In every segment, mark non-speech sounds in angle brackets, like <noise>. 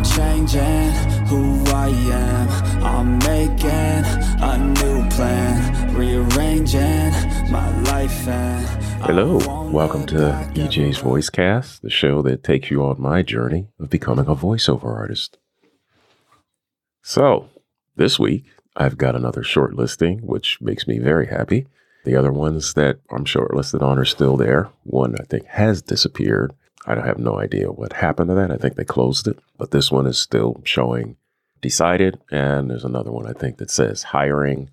I'm changing who I am. I'm making a new plan, rearranging my life and. Hello, welcome to EJ's Voicecast, the show that takes you on my journey of becoming a voiceover artist. So, this week I've got another short listing, which makes me very happy. The other ones that I'm shortlisted on are still there. One I think has disappeared. I have no idea what happened to that. I think they closed it, but this one is still showing decided. And there's another one I think that says hiring.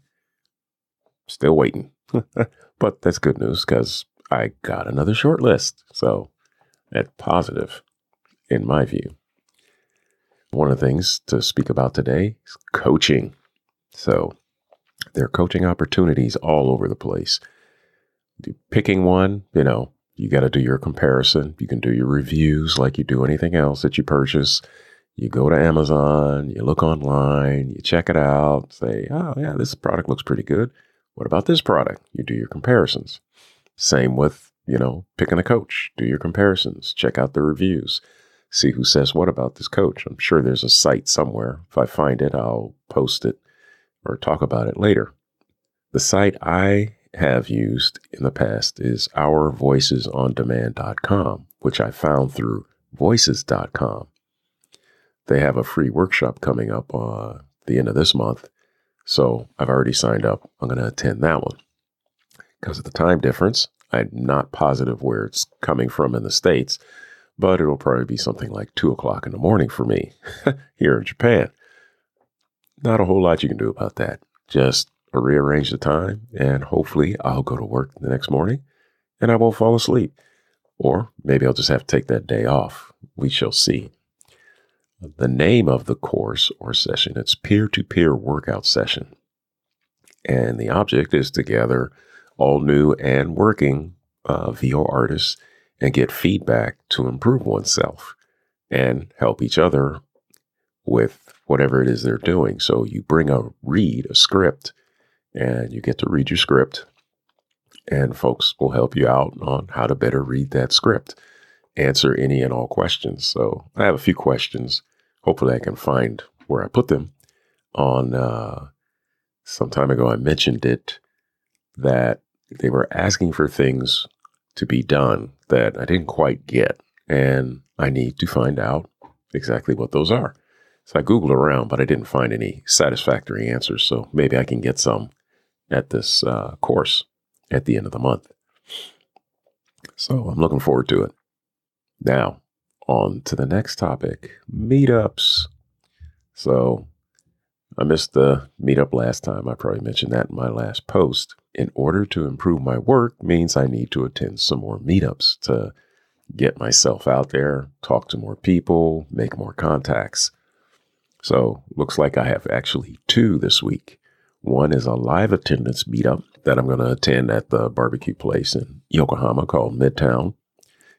Still waiting. <laughs> but that's good news because I got another short list. So that's positive in my view. One of the things to speak about today is coaching. So there are coaching opportunities all over the place. Picking one, you know, you got to do your comparison. You can do your reviews like you do anything else that you purchase. You go to Amazon, you look online, you check it out, say, oh, yeah, this product looks pretty good. What about this product? You do your comparisons. Same with, you know, picking a coach. Do your comparisons. Check out the reviews. See who says what about this coach. I'm sure there's a site somewhere. If I find it, I'll post it or talk about it later. The site I have used in the past is ourvoicesondemand.com, which I found through voices.com. They have a free workshop coming up uh, the end of this month. So I've already signed up. I'm going to attend that one because of the time difference. I'm not positive where it's coming from in the States, but it'll probably be something like two o'clock in the morning for me <laughs> here in Japan. Not a whole lot you can do about that. Just rearrange the time and hopefully I'll go to work the next morning and I won't fall asleep. Or maybe I'll just have to take that day off. We shall see. The name of the course or session, it's peer to peer workout session. And the object is to gather all new and working uh, VO artists and get feedback to improve oneself and help each other with whatever it is they're doing. So you bring a read, a script, and you get to read your script, and folks will help you out on how to better read that script, answer any and all questions. So I have a few questions. Hopefully, I can find where I put them. On uh, some time ago, I mentioned it that they were asking for things to be done that I didn't quite get, and I need to find out exactly what those are. So I Googled around, but I didn't find any satisfactory answers. So maybe I can get some at this uh, course at the end of the month. So I'm looking forward to it. Now, on to the next topic meetups. So I missed the meetup last time. I probably mentioned that in my last post. In order to improve my work means I need to attend some more meetups to get myself out there, talk to more people, make more contacts. So, looks like I have actually two this week. One is a live attendance meetup that I'm going to attend at the barbecue place in Yokohama called Midtown.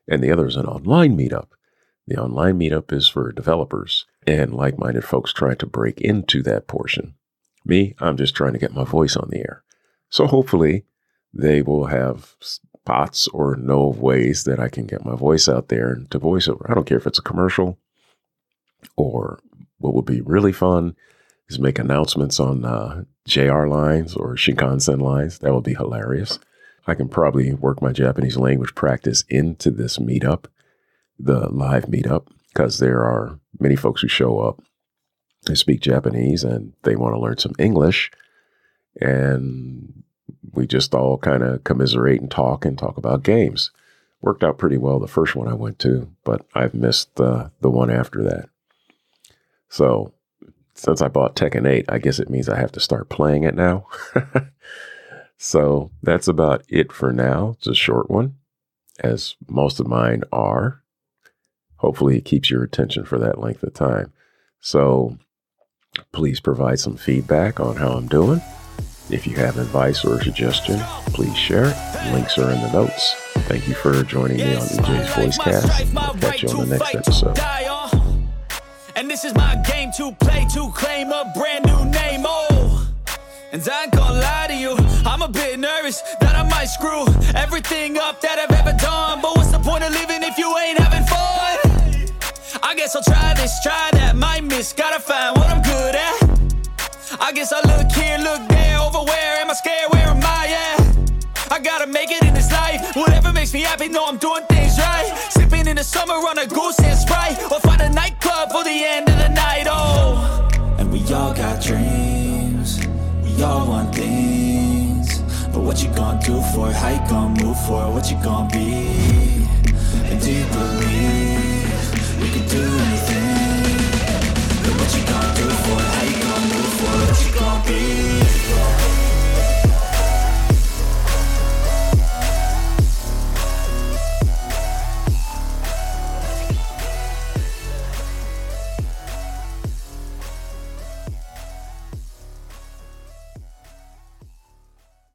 And the other is an online meetup. The online meetup is for developers and like minded folks trying to break into that portion. Me, I'm just trying to get my voice on the air. So hopefully they will have spots or know ways that I can get my voice out there and to voiceover. I don't care if it's a commercial or what would be really fun is make announcements on uh, JR lines or Shinkansen lines. That would be hilarious. I can probably work my Japanese language practice into this meetup, the live meetup, because there are many folks who show up and speak Japanese and they want to learn some English. And we just all kind of commiserate and talk and talk about games. Worked out pretty well the first one I went to, but I've missed the, the one after that. So since I bought Tekken 8, I guess it means I have to start playing it now. <laughs> so that's about it for now. It's a short one, as most of mine are. Hopefully, it keeps your attention for that length of time. So please provide some feedback on how I'm doing. If you have advice or suggestion, please share. Links are in the notes. Thank you for joining me on EJ's Voicecast. I'll catch you on the next episode. And this is my game to play to claim a brand new name. Oh, and I ain't gonna lie to you, I'm a bit nervous that I might screw everything up that I've ever done. But what's the point of living if you ain't having fun? I guess I'll try this, try that, might miss. Gotta find what I'm good at. I guess I look here, look there, over where am I scared? Where am I at? I gotta make it in this life. Whatever makes me happy, know I'm doing things right. Sipping in the summer on a goose and sprite, or find a nightclub for the end of the night. Oh, and we all got dreams. We all want things. But what you gonna do for it? How you gonna move for it? What you gonna be? And do you believe we can do anything?